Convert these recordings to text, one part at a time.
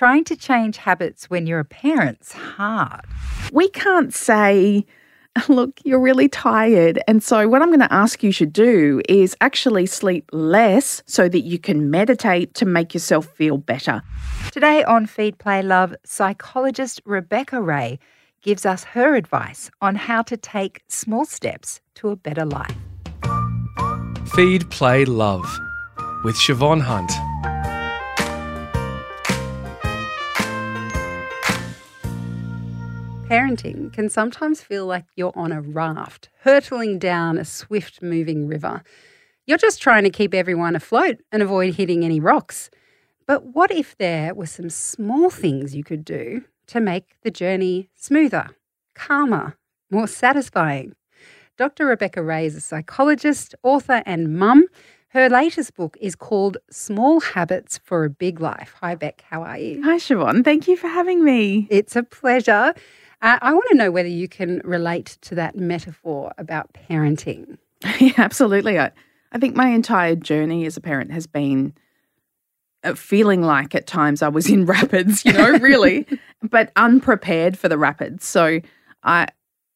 Trying to change habits when you're a parent's hard. We can't say, look, you're really tired. And so, what I'm going to ask you to do is actually sleep less so that you can meditate to make yourself feel better. Today on Feed Play Love, psychologist Rebecca Ray gives us her advice on how to take small steps to a better life. Feed, Play, Love with Siobhan Hunt. Parenting can sometimes feel like you're on a raft, hurtling down a swift moving river. You're just trying to keep everyone afloat and avoid hitting any rocks. But what if there were some small things you could do to make the journey smoother, calmer, more satisfying? Dr. Rebecca Ray is a psychologist, author, and mum. Her latest book is called Small Habits for a Big Life. Hi, Beck. How are you? Hi, Siobhan. Thank you for having me. It's a pleasure. Uh, I want to know whether you can relate to that metaphor about parenting. yeah, absolutely. I, I think my entire journey as a parent has been uh, feeling like at times I was in rapids, you know, really, but unprepared for the rapids. So I,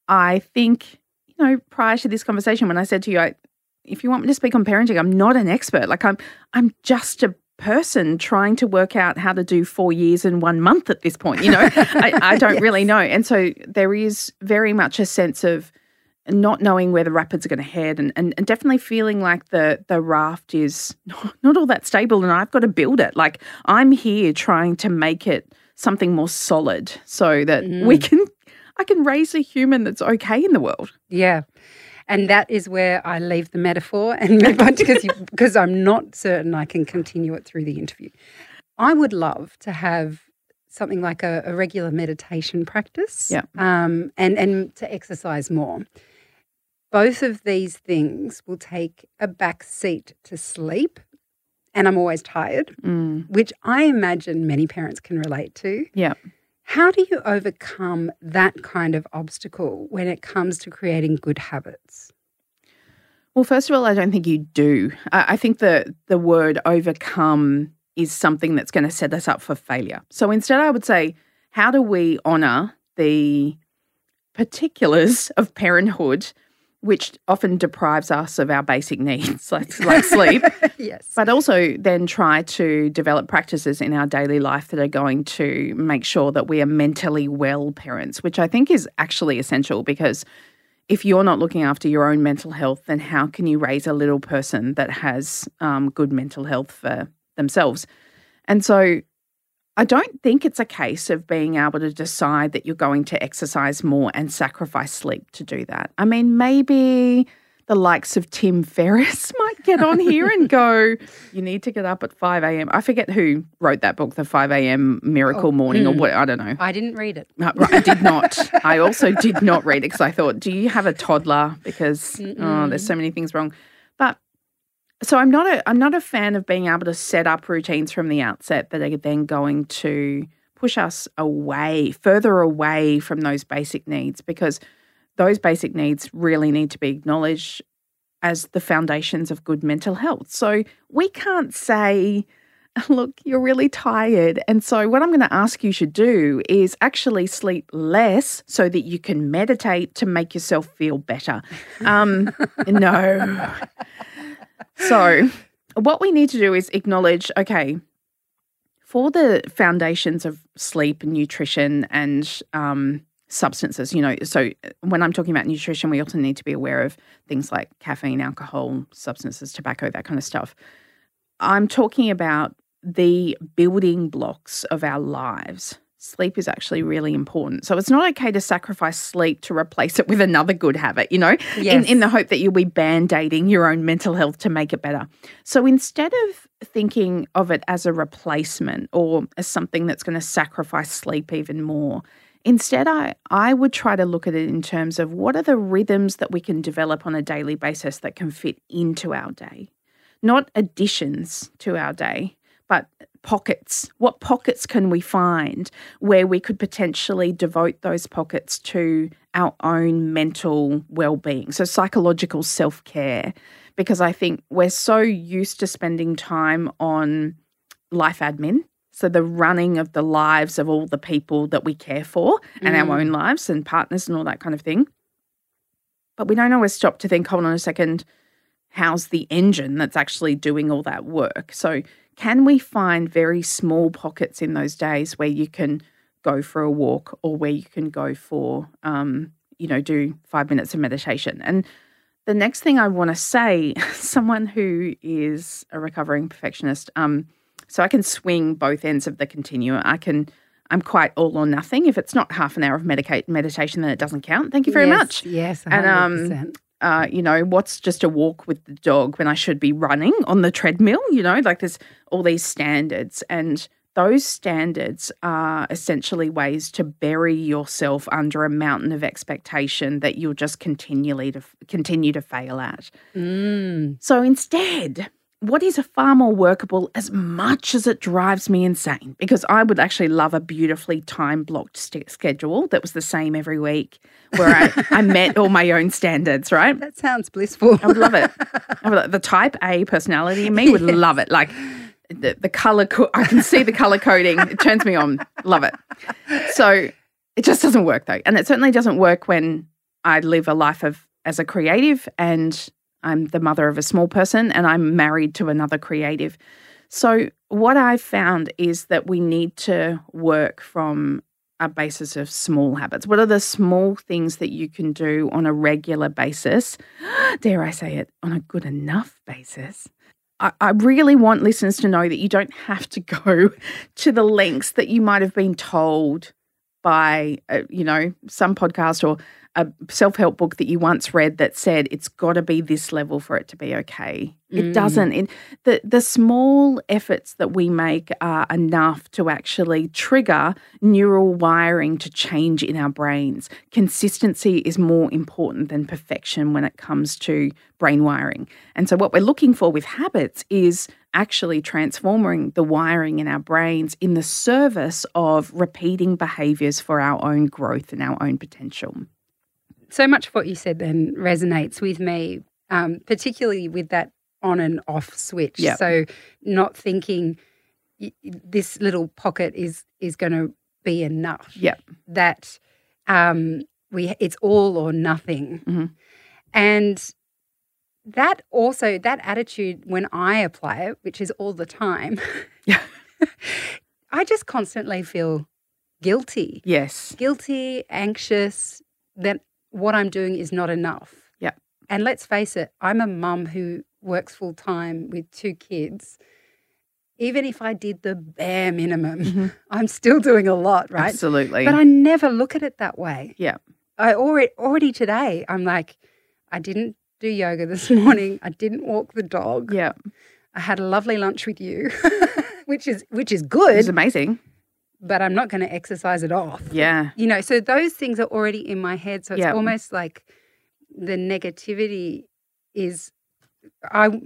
I think, you know, prior to this conversation, when I said to you, I, if you want me to speak on parenting, I'm not an expert. Like I'm, I'm just a person trying to work out how to do four years in one month at this point. You know, I, I, don't yes. really know. And so there is very much a sense of not knowing where the rapids are going to head and, and, and definitely feeling like the, the raft is not, not all that stable and I've got to build it. Like I'm here trying to make it something more solid so that mm. we can, I can raise a human that's okay in the world. Yeah. And that is where I leave the metaphor and move on because, I'm not certain I can continue it through the interview. I would love to have something like a, a regular meditation practice yeah. um, and, and to exercise more. Both of these things will take a back seat to sleep. And I'm always tired, mm. which I imagine many parents can relate to. Yeah. How do you overcome that kind of obstacle when it comes to creating good habits? Well, first of all, I don't think you do. I, think the the word overcome is something that's going to set us up for failure. So instead, I would say, how do we honor the particulars of parenthood which often deprives us of our basic needs, like, like sleep. yes. But also then try to develop practices in our daily life that are going to make sure that we are mentally well parents, which I think is actually essential because if you're not looking after your own mental health, then how can you raise a little person that has um, good mental health for themselves? And so I don't think it's a case of being able to decide that you're going to exercise more and sacrifice sleep to do that. I mean, maybe the likes of Tim Ferriss might get on here and go, you need to get up at 5 a.m. I forget who wrote that book, The 5 a.m. Miracle oh, Morning, mm. or hmm. what, I don't know. I didn't read it. Uh, I did not. I also did not read it because I thought, do you have a toddler? Because, oh, there's so many things wrong. So I'm not a I'm not a fan of being able to set up routines from the outset that are then going to push us away, further away from those basic needs because those basic needs really need to be acknowledged as the foundations of good mental health. So we can't say look, you're really tired. And so, what I'm going to ask you to do is actually sleep less so that you can meditate to make yourself feel better. Um, no, so, what we need to do is acknowledge okay, for the foundations of sleep and nutrition and um, substances, you know, so when I'm talking about nutrition, we also need to be aware of things like caffeine, alcohol, substances, tobacco, that kind of stuff. I'm talking about the building blocks of our lives sleep is actually really important. So it's not okay to sacrifice sleep to replace it with another good habit, you know, yes. in, in the hope that you'll be band aiding your own mental health to make it better. So instead of thinking of it as a replacement or as something that's going to sacrifice sleep even more, Instead, I, I would try to look at it in terms of what are the rhythms that we can develop on a daily basis that can fit into our day, not additions to our day, but pockets. What pockets can we find where we could potentially devote those pockets to our own mental well being? So, psychological self care, because I think we're so used to spending time on life admin. So the running of the lives of all the people that we care for and our own mm. lives and partners and all that kind of thing. But we don't always stop to think, hold on a second, how's the engine that's actually doing all that work? So can we find very small pockets in those days where you can go for a walk or where you can go for, um, you know, do five minutes of meditation? And the next thing I want to say, someone who is a recovering perfectionist, um, so I can swing both ends of the continuum. I can, I'm quite all or nothing. If it's not half an hour of medicate, meditation, then it doesn't count. Thank you very yes, much. Yes, 100%. And um, uh, you know, what's just a walk with the dog when I should be running on the treadmill? You know, like there's all these standards, and those standards are essentially ways to bury yourself under a mountain of expectation that you'll just continually to continue to fail at. Mm. So instead, what is a far more workable as much as it drives me insane because I would actually love a beautifully time blocked st- schedule that was the same every week where I, I met all my own standards, right? That sounds blissful. I would love it. Would, the type A personality in me would love it. Like the, the color, co- I can see the color coding. It turns me on. Love it. So it just doesn't work though. And it certainly doesn't work when I live a life of as a creative and I'm the mother of a small person and I'm married to another creative. So, what I've found is that we need to work from a basis of small habits. What are the small things that you can do on a regular basis? Dare I say it, on a good enough basis? I, really want listeners to know that you don't have to go to the lengths that you might have been told by, uh, you know, some podcast or a self help book that you once read that said it's got to be this level for it to be okay. It Mm. doesn't. It, the the small efforts that we make are enough to actually trigger neural wiring to change in our brains. Consistency is more important than perfection when it comes to brain wiring. And so what we're looking for with habits is actually transforming the wiring in our brains in the service of repeating behaviors for our own growth and our own potential. So much of what you said then resonates with me, um, particularly with that on and off switch. Yep. So not thinking this little pocket is is going to be enough. Yep. That um, we it's all or nothing, Mhm. and that also that attitude when I apply it, which is all the time, Yeah. I just constantly feel guilty Yes. guilty, anxious that what I'm doing is not enough. Yeah. And let's face it, I'm a mum who works full time with two kids. Even if I did the bare minimum, Mhm. I'm still doing a lot, right? Absolutely. But I never look at it that way. Yeah. I already already today I'm like, I didn't do yoga this morning. I didn't walk the dog. yeah. I had a lovely lunch with you, which is which is good, It's amazing. But I'm not going to exercise it off. Yeah. You know, so those things are already in my head. So it's Yeah. almost like the negativity is I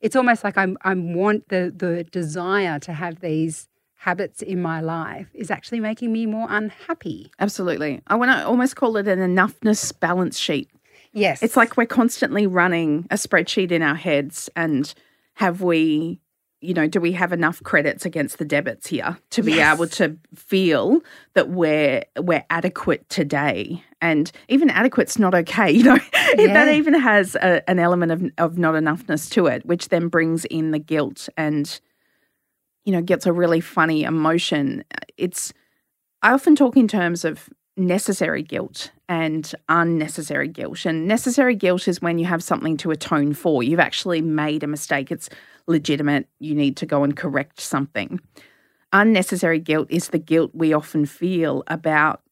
it's almost like I'm I want the the desire to have these habits in my life is actually making me more unhappy. Absolutely. I want to almost call it an enoughness balance sheet. Yes. It's like we're constantly running a spreadsheet in our heads and have we you know do we have enough credits against the debits here to be Yes. able to feel that we're we're adequate today and even adequate's not okay you know Yeah. that even has a, an element of of not enoughness to it which then brings in the guilt and you know gets a really funny emotion it's i often talk in terms of necessary guilt and unnecessary guilt. And necessary guilt is when you have something to atone for. You've actually made a mistake. It's legitimate. You need to go and correct something. Unnecessary guilt is the guilt we often feel about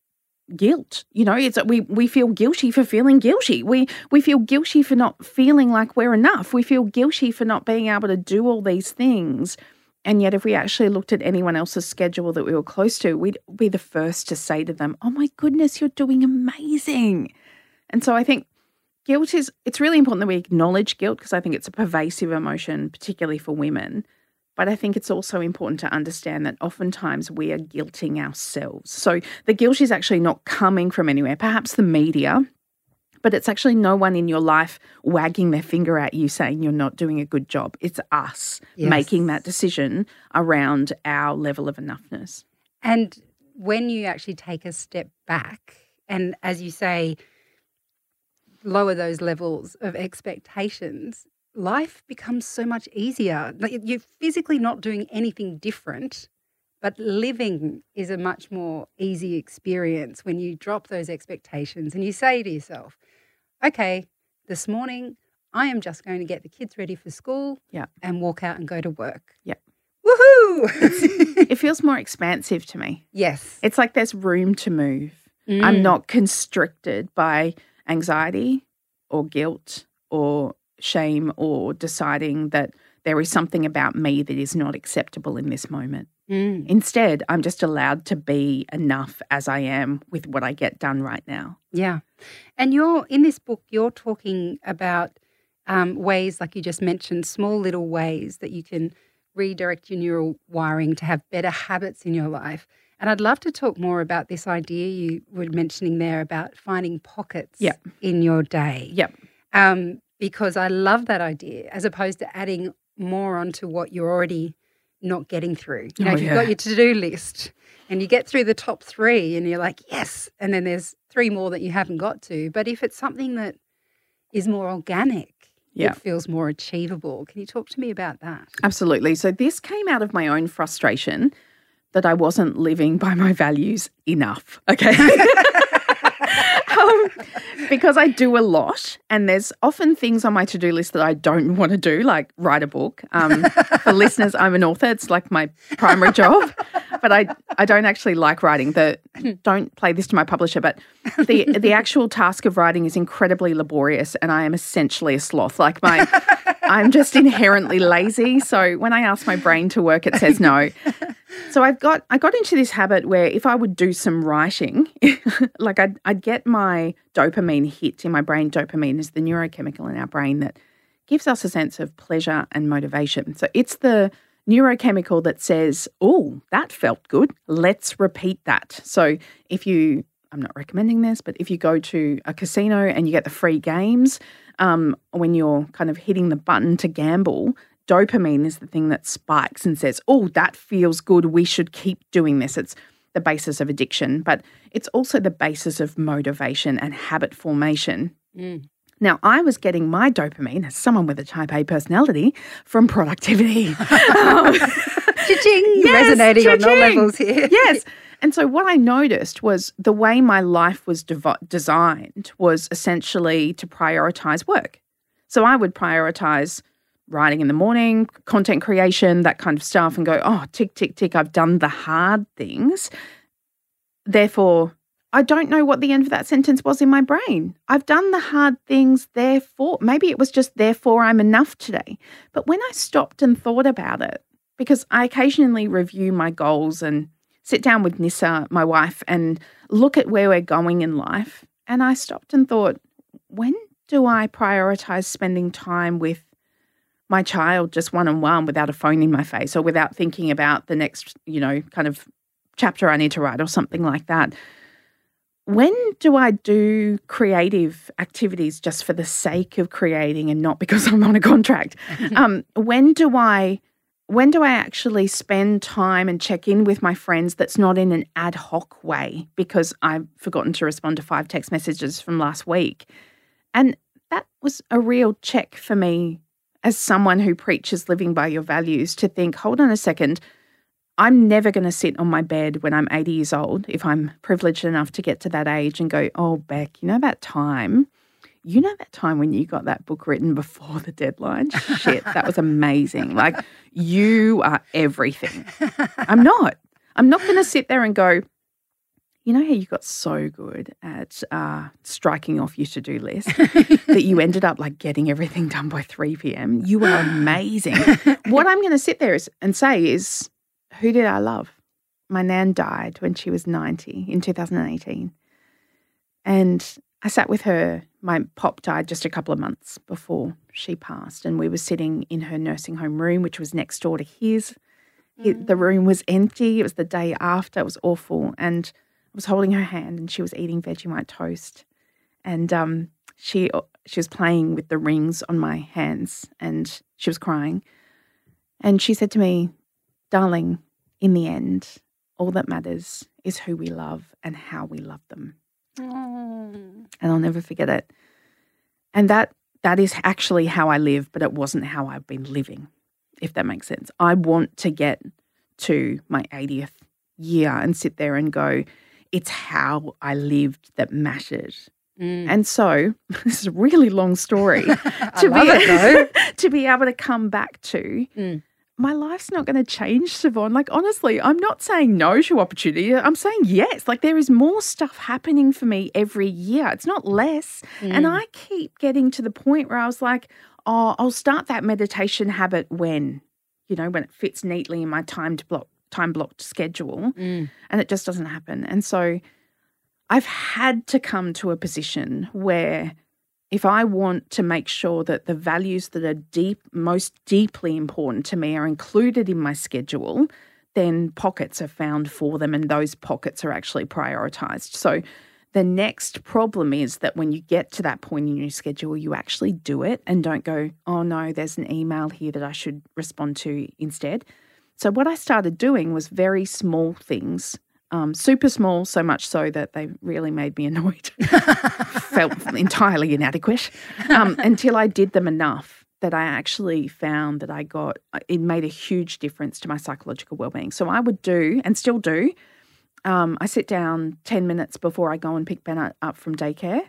guilt. You know, it's we we feel guilty for feeling guilty. We we feel guilty for not feeling like we're enough. We feel guilty for not being able to do all these things. And yet, if we actually looked at anyone else's schedule that we were close to, we'd be the first to say to them, Oh my goodness, you're doing amazing. And so I think guilt is, it's really important that we acknowledge guilt because I think it's a pervasive emotion, particularly for women. But I think it's also important to understand that oftentimes we are guilting ourselves. So the guilt is actually not coming from anywhere, perhaps the media, but it's actually no one in your life wagging their finger at you saying you're not doing a good job. It's us Yes. making that decision around our level of enoughness. And when you actually take a step back and, as you say, lower those levels of expectations, life becomes so much easier. You're physically not doing anything different, but living is a much more easy experience when you drop those expectations and you say to yourself, okay, this morning I am just going to get the kids ready for school Yeah. and walk out and go to work. Yeah. Woohoo! It feels more expansive to me. yes. It's like there's room to move. Mm. I'm not constricted by anxiety or guilt or shame or deciding that there is something about me that is not acceptable in this moment. Mm. Instead, I'm just allowed to be enough as I am with what I get done right now. Yeah. And you're in this book, you're talking about um, ways, like you just mentioned, small little ways that you can redirect your neural wiring to have better habits in your life. And I'd love to talk more about this idea you were mentioning there about finding pockets Yeah. in your day. Yep. Um, because I love that idea as opposed to adding more onto what you're already not getting through. You know, Oh, if you've yeah. got your to do list and you get through the top three and you're like, yes, and then there's three more that you haven't got to. But if it's something that is more organic, Yeah. it feels more achievable. Can you talk to me about that? Absolutely. So, this came out of my own frustration that I wasn't living by my values enough. Okay. because I do a lot, and there's often things on my to do list that I don't want to do, like write a book. Um, for listeners, I'm an author, it's like my primary job. But I, I don't actually like writing. The don't play this to my publisher, but the the actual task of writing is incredibly laborious, and I am essentially a sloth. Like my I'm just inherently lazy. So when I ask my brain to work, it says no. So I've got I got into this habit where if I would do some writing, like I'd, I'd get my dopamine hit in my brain. Dopamine is the neurochemical in our brain that gives us a sense of pleasure and motivation. So it's the neurochemical that says, "Oh, that felt good. Let's repeat that." So if you I'm not recommending this, but if you go to a casino and you get the free games, um, when you're kind of hitting the button to gamble, dopamine is the thing that spikes and says, Oh, that feels good. We should keep doing this. It's the basis of addiction, but it's also the basis of motivation and habit formation. Mm. Now, I was getting my dopamine as someone with a type A personality from productivity. Um, Cha-ching! Yes, Resonating on all levels here. yes. And so what I noticed was the way my life was devi- designed was essentially to prioritize work. So I would prioritize writing in the morning, content creation, that kind of stuff, and go, oh, tick, tick, tick, I've done the hard things. Therefore, I don't know what the end of that sentence was in my brain. I've done the hard things, therefore, maybe it was just therefore I'm enough today. But when I stopped and thought about it, because I occasionally review my goals and sit down with Nissa, my wife, and look at where we're going in life. And I stopped and thought, when do I prioritize spending time with my child just one on one without a phone in my face or without thinking about the next, you know, kind of chapter I need to write or something like that? When do I do creative activities just for the sake of creating and not because I'm on a contract? um, when do I when do I actually spend time and check in with my friends that's not in an ad hoc way because I've forgotten to respond to five text messages from last week? And that was a real check for me as someone who preaches living by your values to think, hold on a second, I'm never going to sit on my bed when I'm 80 years old, if I'm privileged enough to get to that age and go, oh, Beck, you know that time? You know that time when you got that book written before the deadline? Shit, that was amazing. Like, you are everything. I'm not. I'm not going to sit there and go, you know how you got so good at uh, striking off your to do list that you ended up like getting everything done by 3 p.m.? You are amazing. what I'm going to sit there is, and say is, who did I love? My nan died when she was 90 in 2018. And I sat with her. My pop died just a couple of months before she passed. And we were sitting in her nursing home room, which was next door to his. He- The room was empty. It was the day after. It was awful. And I was holding her hand and she was eating Vegemite toast. And um, she she was playing with the rings on my hands and she was crying. And she said to me, "Darling, in the end, all that matters is who we love and how we love them." And I'll never forget it. And that that is actually how I live, but it wasn't how I've been living, if that makes sense. I want to get to my 80th year and sit there and go, it's how I lived that mattered. Mm. And so, this is a really long story to be it to be able to come back to. Mm. My life's not going to change, Siobhan. Like, honestly, I'm not saying no to opportunity. I'm saying yes. Like, there is more stuff happening for me every year. It's not less. And Mm. I keep getting to the point where I was like, oh, I'll start that meditation habit when, you know, when it fits neatly in my timed block, time blocked schedule Mm. and it just doesn't happen. And so I've had to come to a position where if I want to make sure that the values that are deep, most deeply important to me are included in my schedule, then pockets are found for them and those pockets are actually prioritized. So the next problem is that when you get to that point in your schedule, you actually do it and don't go, oh no, there's an email here that I should respond to instead. So, what I started doing was very small things, um, super small, so much so that they really made me annoyed. Felt entirely inadequate um, until I did them enough that I actually found that I got it made a huge difference to my psychological well-being. So I would do and still do. Um, I sit down ten minutes before I go and pick Bennett up from daycare,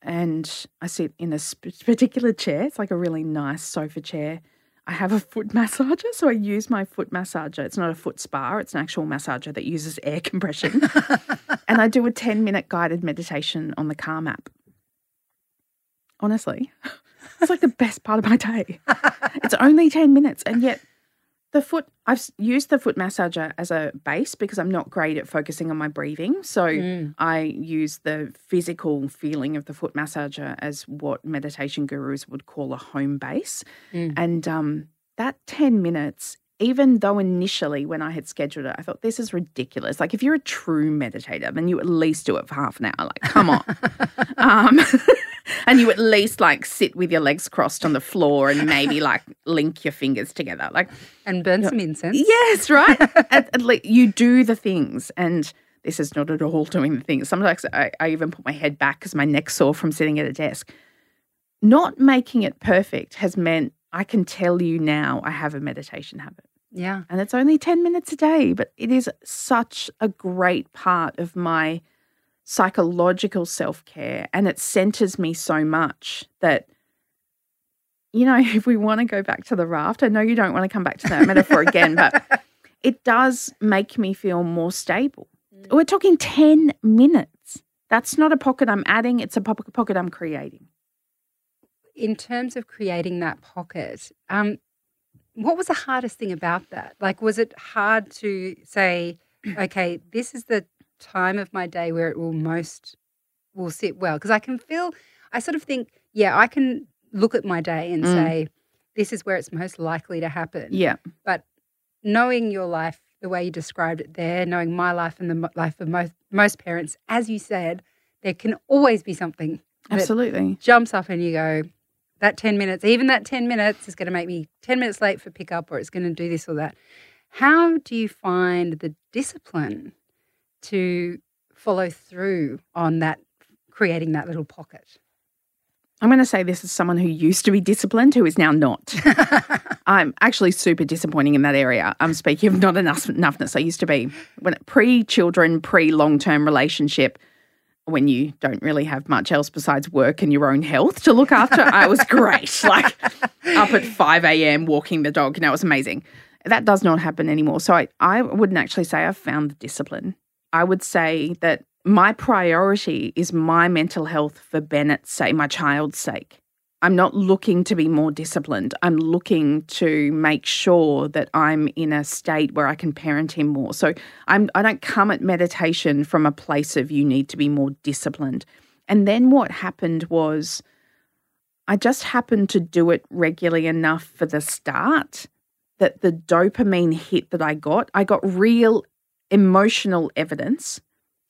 and I sit in a particular chair. It's like a really nice sofa chair. I have a foot massager, so I use my foot massager. It's not a foot spa; it's an actual massager that uses air compression, and I do a ten-minute guided meditation on the Calm app. Honestly, it's like the best part of my day. It's only 10 minutes. And yet, the foot, I've used the foot massager as a base because I'm not great at focusing on my breathing. So Mm. I use the physical feeling of the foot massager as what meditation gurus would call a home base. Mm. And um, that 10 minutes, even though initially when I had scheduled it, I thought, this is ridiculous. Like, if you're a true meditator, then you at least do it for half an hour. Like, come on. um, and you at least like sit with your legs crossed on the floor and maybe like link your fingers together. Like, And burn some incense. yes, right? at, at least you do the things. And this is not at all doing the things. Sometimes I, I even put my head back because my neck's sore from sitting at a desk. Not making it perfect has meant I can tell you now I have a meditation habit. Yeah. And it's only 10 minutes a day, but it is such a great part of my psychological self care. And it centers me so much that, you know, if we want to go back to the raft, I know you don't want to come back to that metaphor again, but it does make me feel more stable. We're talking 10 minutes. That's not a pocket I'm adding, it's a pocket I'm creating. in terms of creating that pocket, um, what was the hardest thing about that? Like, was it hard to say, okay, this is the time of my day where it will most will sit well? Because I can feel, I sort of think, yeah, I can look at my day and Mm. say, this is where it's most likely to happen. Yeah. But knowing your life the way you described it there, knowing my life and the life of most most parents, as you said, there can always be something that Absolutely. jumps up and you go, that 10 minutes, even that 10 minutes is going to make me 10 minutes late for pickup or it's going to do this or that. How do you find the discipline to follow through on that, creating that little pocket? I'm going to say this as someone who used to be disciplined, who is now not. I'm actually super disappointing in that area. I'm speaking of not enough enoughness. I used to be when pre children, pre long term relationship. When you don't really have much else besides work and your own health to look after, I was great. Like up at 5 a.m. walking the dog. You know, it was amazing. That does not happen anymore. So I, I wouldn't actually say I've found the discipline. I would say that my priority is my mental health for Bennett's sake, my child's sake. I'm not looking to be more disciplined. I'm looking to make sure that I'm in a state where I can parent him more. So I'm I don't come at meditation from a place of you need to be more disciplined. And then what happened was I just happened to do it regularly enough for the start that the dopamine hit that I got, I got real emotional evidence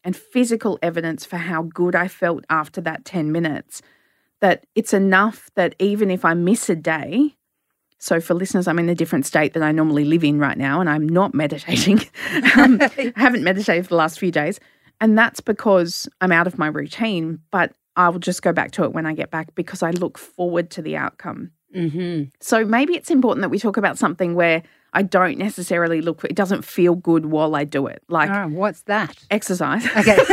and physical evidence for how good I felt after that 10 minutes that it's enough that even if I miss a day, so for listeners, I'm in a different state than I normally live in right now, and I'm not meditating. um, I haven't meditated for the last few days, and that's because I'm out of my routine. But I will just go back to it when I get back because I look forward to the outcome. Mm-hmm. So maybe it's important that we talk about something where I don't necessarily look. It doesn't feel good while I do it, like Oh, what's that? exercise. Okay.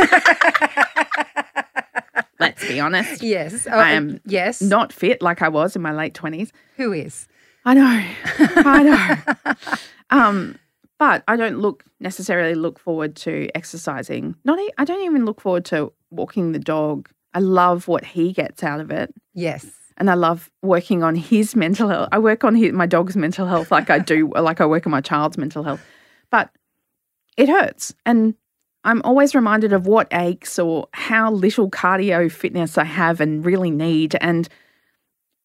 Let's be honest. yes. Oh, I am Yes. Not fit like I was in my late twenties. Who is? I know. I know. um, but I don't look necessarily look forward to exercising. Not e- I don't even look forward to walking the dog. I love what he gets out of it. Yes. And I love working on his mental health. I work on his, my dog's mental health like I do, like I work on my child's mental health. But it hurts. And I'm always reminded of what aches or how little cardio fitness I have and really need. And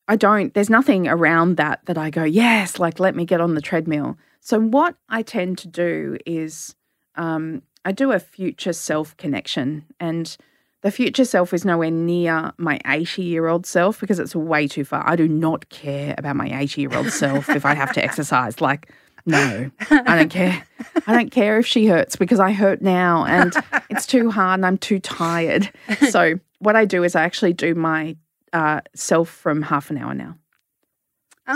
I don't, there's nothing around that that I go, yes, like let me get on the treadmill. So, what I tend to do is um, I do a future self connection. And the future self is nowhere near my 80 year old self because it's way too far. I do not care about my 80 year old self if I have to exercise. Like, no, I don't care. I don't care if she hurts because I hurt now and it's too hard and I'm too tired. So, what I do is I actually do my uh, self from half an hour now.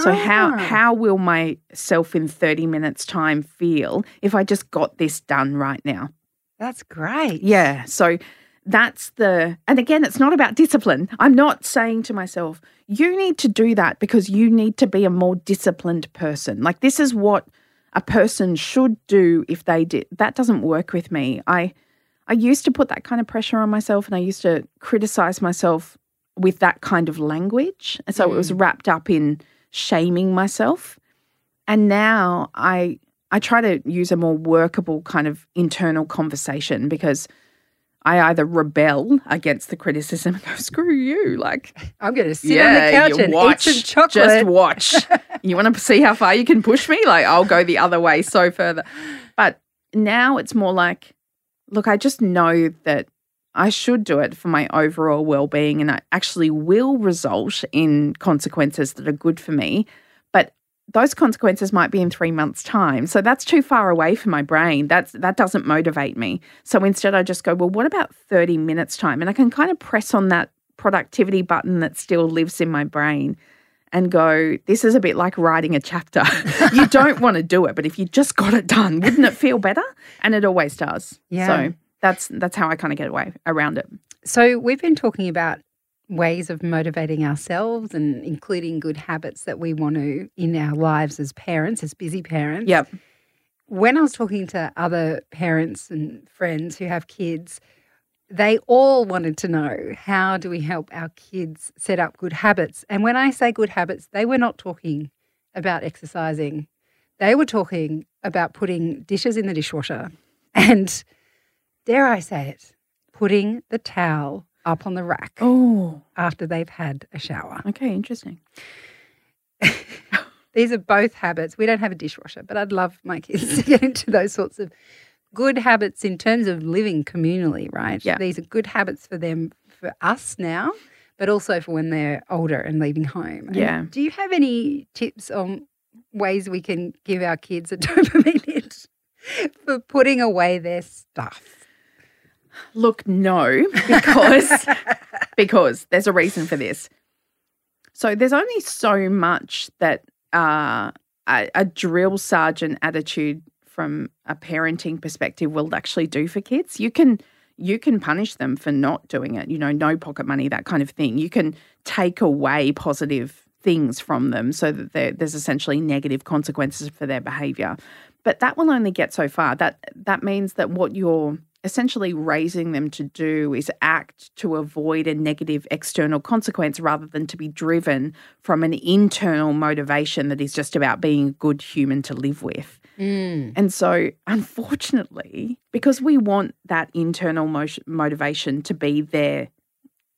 So how Ah. how will my self in 30 minutes time feel if I just got this done right now? That's great. Yeah. So that's the and again it's not about discipline. I'm not saying to myself you need to do that because you need to be a more disciplined person. Like this is what a person should do if they did. That doesn't work with me. I I used to put that kind of pressure on myself and I used to criticize myself with that kind of language. And so it was mm. wrapped up in shaming myself. And now I I try to use a more workable kind of internal conversation because I either rebel against the criticism and go, screw you, like I'm going to sit on the couch and watch, eat some chocolate. Just watch. you want to see how far you can push me? Like I'll go the other way so further. But now it's more like, look, I just know that I should do it for my overall well-being and it actually will result in consequences that are good for me. Those consequences might be in three months' time. So that's too far away for my brain. That's that doesn't motivate me. So instead I just go, well, what about 30 minutes time? And I can kind of press on that productivity button that still lives in my brain and go, this is a bit like writing a chapter. you don't want to do it, but if you just got it done, wouldn't it feel better? And it always does. Yeah. So that's that's how I kind of get away around it. So we've been talking about ways of motivating ourselves and including good habits that we want to in our lives as parents, as busy parents. Yep. When I was talking to other parents and friends who have kids, they all wanted to know how do we help our kids set up good habits? And when I say good habits, they were not talking about exercising. They were talking about putting dishes in the dishwasher and dare I say it, putting the towel up on the rack Oh, after they've had a shower. okay, interesting. These are both habits. We don't have a dishwasher, but I'd love my kids to get into those sorts of good habits in terms of living communally, right? Yeah. These are good habits for them, for us now, but also for when they're older and leaving home. And Yeah. do you have any tips on ways we can give our kids a dopamine hit for putting away their stuff? Look, no, because because there's a reason for this. So there's only so much that uh, a, a drill sergeant attitude from a parenting perspective will actually do for kids. You can you can punish them for not doing it. You know, no pocket money, that kind of thing. You can take away positive things from them so that there's essentially negative consequences for their behavior. But that will only get so far. That that means that what you're essentially raising them to do is act to avoid a negative external consequence rather than to be driven from an internal motivation that is just about being a good human to live with. And so, unfortunately, because we want that internal mo- motivation to be there,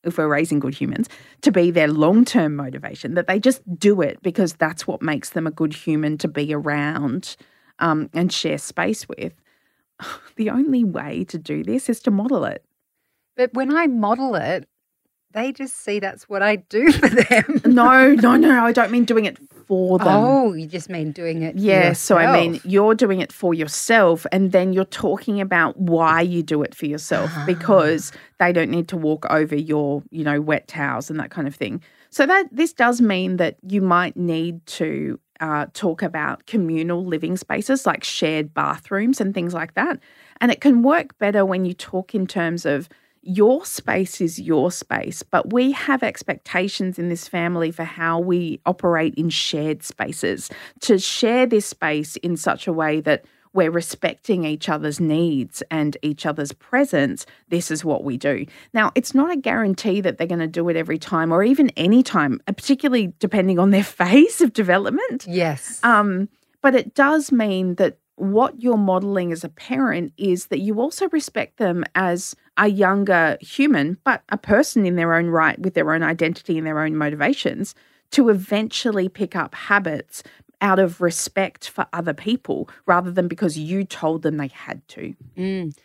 if we're raising good humans, to be their long term motivation, that they just do it because that's what makes them a good human to be around um, and share space with. The only way to do this is to model it. But when I model it, they just see that's what I do for them. No, no, no. I don't mean doing it for them. Oh, you just mean doing it. for Yeah, so I mean, you're doing it for yourself, and then you're talking about why you do it for yourself Ah. because they don't need to walk over your, you know, wet towels and that kind of thing. So that this does mean that you might need to uh, talk about communal living spaces like shared bathrooms and things like that. And it can work better when you talk in terms of your space is your space, but we have expectations in this family for how we operate in shared spaces. To share this space in such a way that we're respecting each other's needs and each other's presence, this is what we do. Now, it's not a guarantee that they're going to do it every time or even any time, uh, particularly depending on their phase of development. yes. Um, but it does mean that what you're modeling as a parent is that you also respect them as a younger human, but a person in their own right with their own identity and their own motivations to eventually pick up habits out of respect for other people rather than because you told them they had to. Mm.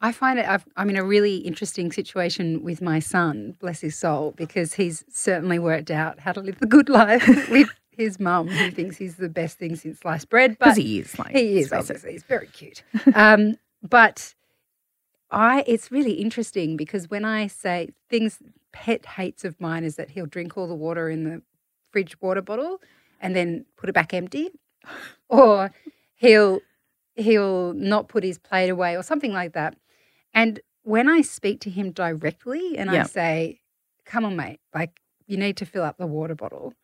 I find it, I've, I'm in a really interesting situation with my son, bless his soul, because he's certainly worked out how to live the good life with his mum, who thinks he's the best thing since sliced bread. Because But he is like he is, obviously. He's very cute. um, but I, it's really interesting because when I say things, pet hates of mine is that he'll drink all the water in the fridge water bottle and then put it back empty, or he'll he'll not put his plate away or something like that. And when I speak to him directly and I say, "Come on, mate, like you need to fill up the water bottle,"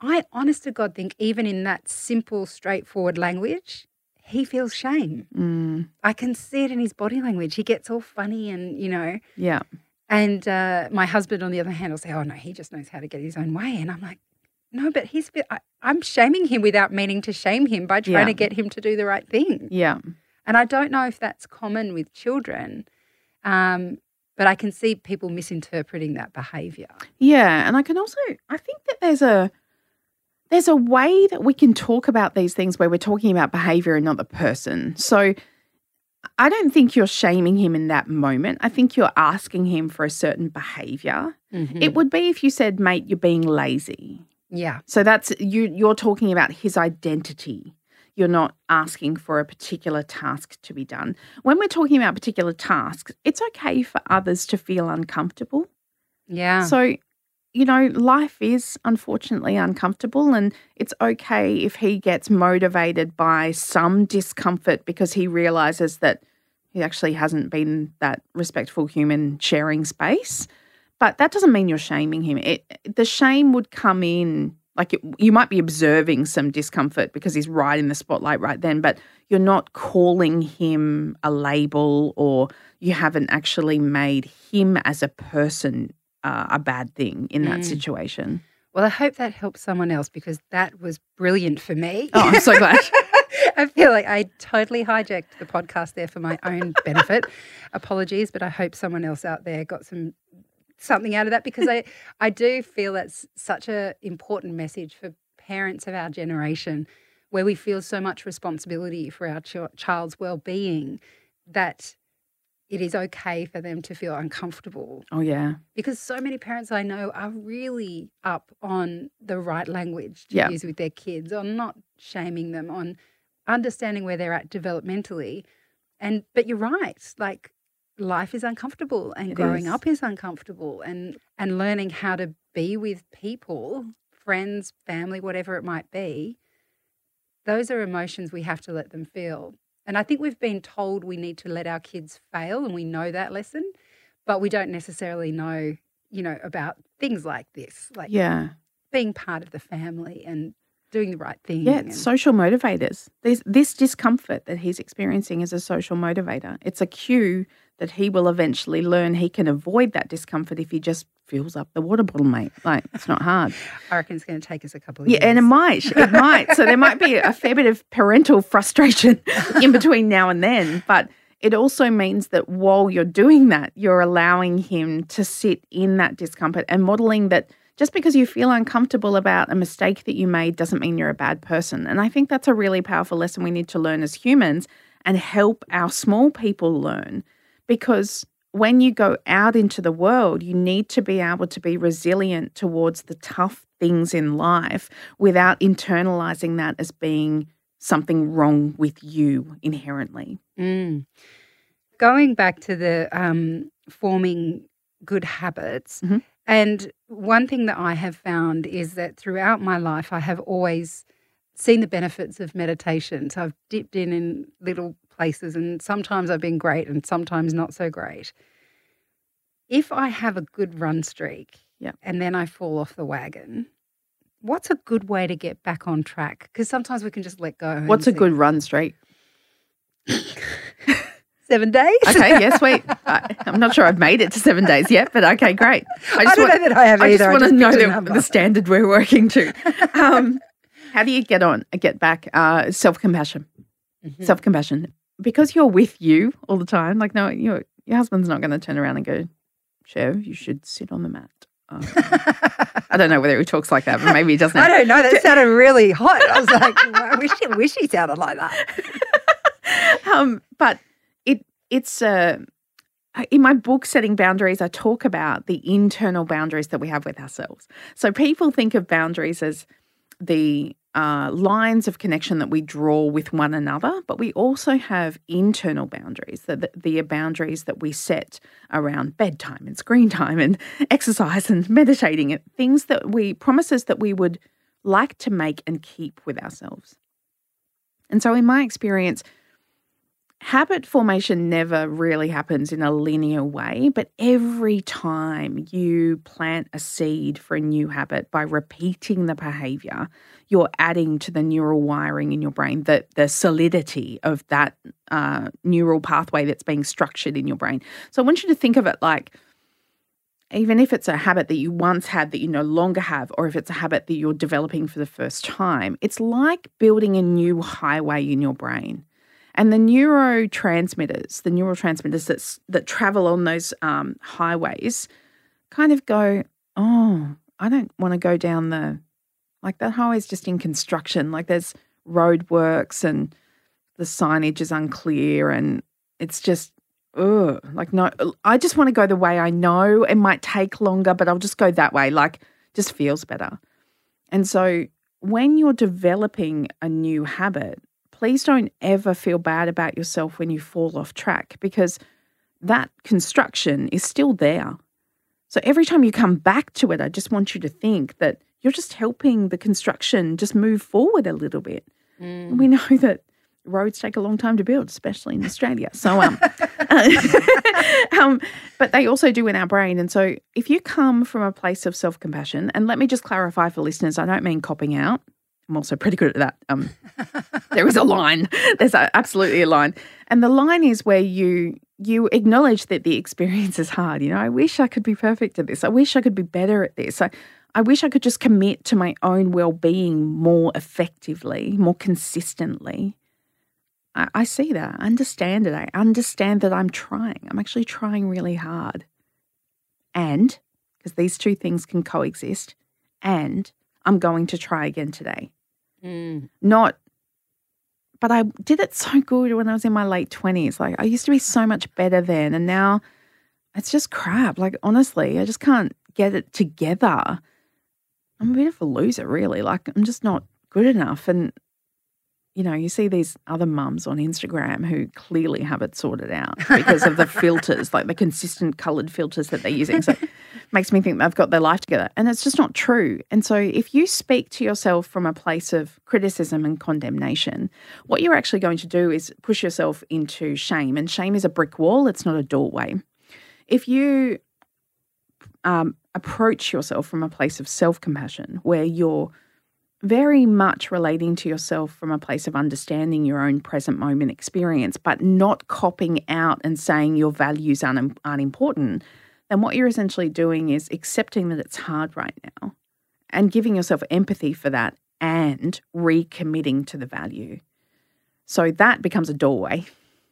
I, honest to God, think even in that simple, straightforward language, he feels shame. Mm, I can see it in his body language. He gets all funny and, you know, yeah. and uh, my husband, on the other hand, will say, oh, no, he just knows how to get his own way. And I'm like, no, but he's, I, I'm shaming him without meaning to shame him by trying Yeah. to get him to do the right thing. Yeah. And I don't know if that's common with children, um, but I can see people misinterpreting that behavior. Yeah, and I can also I think that there's a there's a way that we can talk about these things where we're talking about behavior and not the person. So I don't think you're shaming him in that moment. I think you're asking him for a certain behavior. It would be if you said, "Mate, you're being lazy." Yeah. So that's you you're talking about his identity. You're not asking for a particular task to be done. When we're talking about particular tasks, it's okay for others to feel uncomfortable. Yeah. So, you know, life is unfortunately uncomfortable, and it's okay if he gets motivated by some discomfort because he realizes that he actually hasn't been that respectful human sharing space. But that doesn't mean you're shaming him. It, the shame would come in, like it, you might be observing some discomfort because he's right in the spotlight right then, but you're not calling him a label or you haven't actually made him as a person uh, a bad thing in that Mm. situation. well, I hope that helps someone else because that was brilliant for me. Oh, I'm so glad. I feel like I totally hijacked the podcast there for my own benefit. Apologies, but I hope someone else out there got some something out of that because I I do feel that's such a important message for parents of our generation where we feel so much responsibility for our ch- child's well-being that it is okay for them to feel uncomfortable oh, yeah. because so many parents I know are really up on the right language to Yeah. use with their kids, on not shaming them, on understanding where they're at developmentally. And but you're right, like life is uncomfortable and It growing is. up is uncomfortable and and learning how to be with people, friends, family, whatever it might be. Those are emotions we have to let them feel. And I think we've been told we need to let our kids fail and we know that lesson but we don't necessarily know, you know, about things like this, like Yeah. being part of the family and doing the right thing. Yeah, and- it's social motivators. This, this discomfort that he's experiencing is a social motivator. It's a cue that he will eventually learn he can avoid that discomfort if he just fills up the water bottle, mate. Like, it's not hard. I reckon it's going to take us a couple of Yeah, years. and it might. It might. So there might be a fair bit of parental frustration in between now and then. But it also means that while you're doing that, you're allowing him to sit in that discomfort and modeling that just because you feel uncomfortable about a mistake that you made doesn't mean you're a bad person. And I think that's a really powerful lesson we need to learn as humans and help our small people learn because when you go out into the world, you need to be able to be resilient towards the tough things in life without internalizing that as being something wrong with you inherently. Mm. Going back to the um, forming good habits, Mhm. And one thing that I have found is that throughout my life, I have always seen the benefits of meditation. So I've dipped in in little places, and sometimes I've been great, and sometimes not so great. If I have a good run streak, Yep. and then I fall off the wagon. What's a good way to get back on track? Because sometimes we can just let go. What's a think, good run streak? seven days? Okay, yes, wait. I, I'm not sure I've made it to seven days yet, but okay, great. I don't know that I have I either. just I want to know the, the standard we're working to. Um, how do you get on, get back? Uh, Self compassion. Mhm. Self compassion. Because you're with you all the time. Like, no, your your husband's not going to turn around and go, Chev, you should sit on the mat. Uh, I don't know whether he talks like that, but maybe he doesn't. I don't know. That sounded really hot. I was like, I wish, I wish he sounded like that. um, but it's uh, in my book setting boundaries i talk about the internal boundaries that we have with ourselves. So people think of boundaries as the uh, lines of connection that we draw with one another but we also have internal boundaries the, the, the boundaries that we set around bedtime and screen time and exercise and meditating and things that we promises that we would like to make and keep with ourselves. And so in my experience habit formation never really happens in a linear way, but every time you plant a seed for a new habit by repeating the behavior, you're adding to the neural wiring in your brain, the, the solidity of that uh, neural pathway that's being structured in your brain. So I want you to think of it like, even if it's a habit that you once had that you no longer have, or if it's a habit that you're developing for the first time, it's like building a new highway in your brain. And the neurotransmitters, the neurotransmitters that, that travel on those um, highways, kind of go, oh, I don't want to go down the, like that highway's just in construction. Like there's road works and the signage is unclear and it's just, ugh, like no, I just want to go the way I know. It might take longer, but I'll just go that way. Like just feels better. And so when you're developing a new habit, please don't ever feel bad about yourself when you fall off track because that construction is still there. So every time you come back to it, I just want you to think that you're just helping the construction just move forward a little bit. We know that roads take a long time to build, especially in Australia. So, um, um, but they also do in our brain. And so, if you come from a place of self compassion, and let me just clarify for listeners, I don't mean copping out. I'm also pretty good at that. Um, there is a line. There's a, absolutely a line, and the line is where you you acknowledge that the experience is hard. You know, I wish I could be perfect at this. I wish I could be better at this. I, I wish I could just commit to my own well being more effectively, more consistently. I, I see that. I understand it. I understand that I'm trying. I'm actually trying really hard. And, because these two things can coexist, and I'm going to try again today. Mm. Not, but I did it so good when I was in my late 20s. Like, I used to be so much better then. And now it's just crap. Like, honestly, I just can't get it together. I'm a bit of a loser, really. Like, I'm just not good enough. And, you know, you see these other mums on Instagram who clearly have it sorted out because of the filters, like the consistent coloured filters that they're using. So makes me think they've got their life together. And it's just not true. And so if you speak to yourself from a place of criticism and condemnation, what you're actually going to do is push yourself into shame. And shame is a brick wall, it's not a doorway. If you um, approach yourself from a place of self compassion, where you're very much relating to yourself from a place of understanding your own present moment experience, but not copping out and saying your values aren't, aren't important, then what you're essentially doing is accepting that it's hard right now and giving yourself empathy for that and recommitting to the value. So that becomes a doorway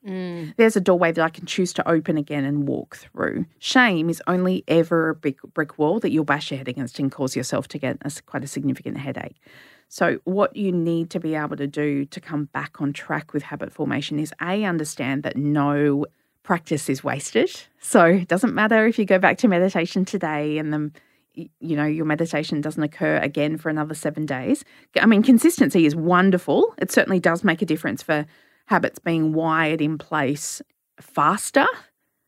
Mm. there's a doorway that I can choose to open again and walk through. Shame is only ever a big brick wall that you'll bash your head against and cause yourself to get a, quite a significant headache. So, what you need to be able to do to come back on track with habit formation is A, understand that no practice is wasted. So it doesn't matter if you go back to meditation today and then you know your meditation doesn't occur again for another 7 days. I mean consistency is wonderful. It certainly does make a difference for habits being wired in place faster.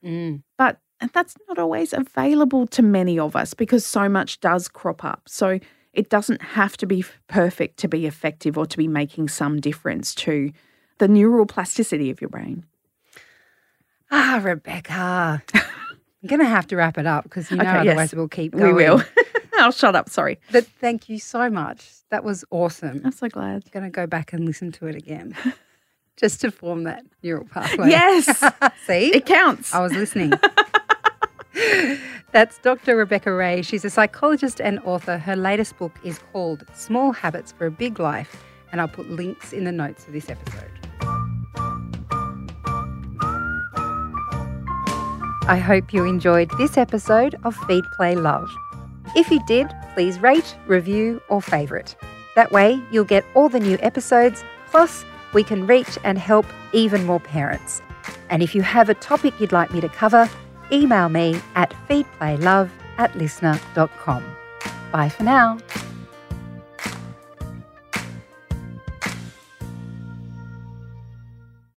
Mm. But that's not always available to many of us because so much does crop up. So it doesn't have to be perfect to be effective or to be making some difference to the neural plasticity of your brain. Ah, Rebecca. I'm going to have to wrap it up because you know Okay, yes. otherwise we'll keep going. We will. I'll shut up. Sorry. But thank you so much. That was awesome. I'm so glad. I'm going to go back and listen to it again just to form that neural pathway. Yes, See? it counts. I was listening. That's Dr. Rebecca Ray. She's a psychologist and author. Her latest book is called Small Habits for a Big Life, and I'll put links in the notes of this episode. I hope you enjoyed this episode of Feed Play Love. If you did, please rate, review, or favourite. That way, you'll get all the new episodes, plus, we can reach and help even more parents. And if you have a topic you'd like me to cover, email me at feedplaylove at listener.com. Bye for now.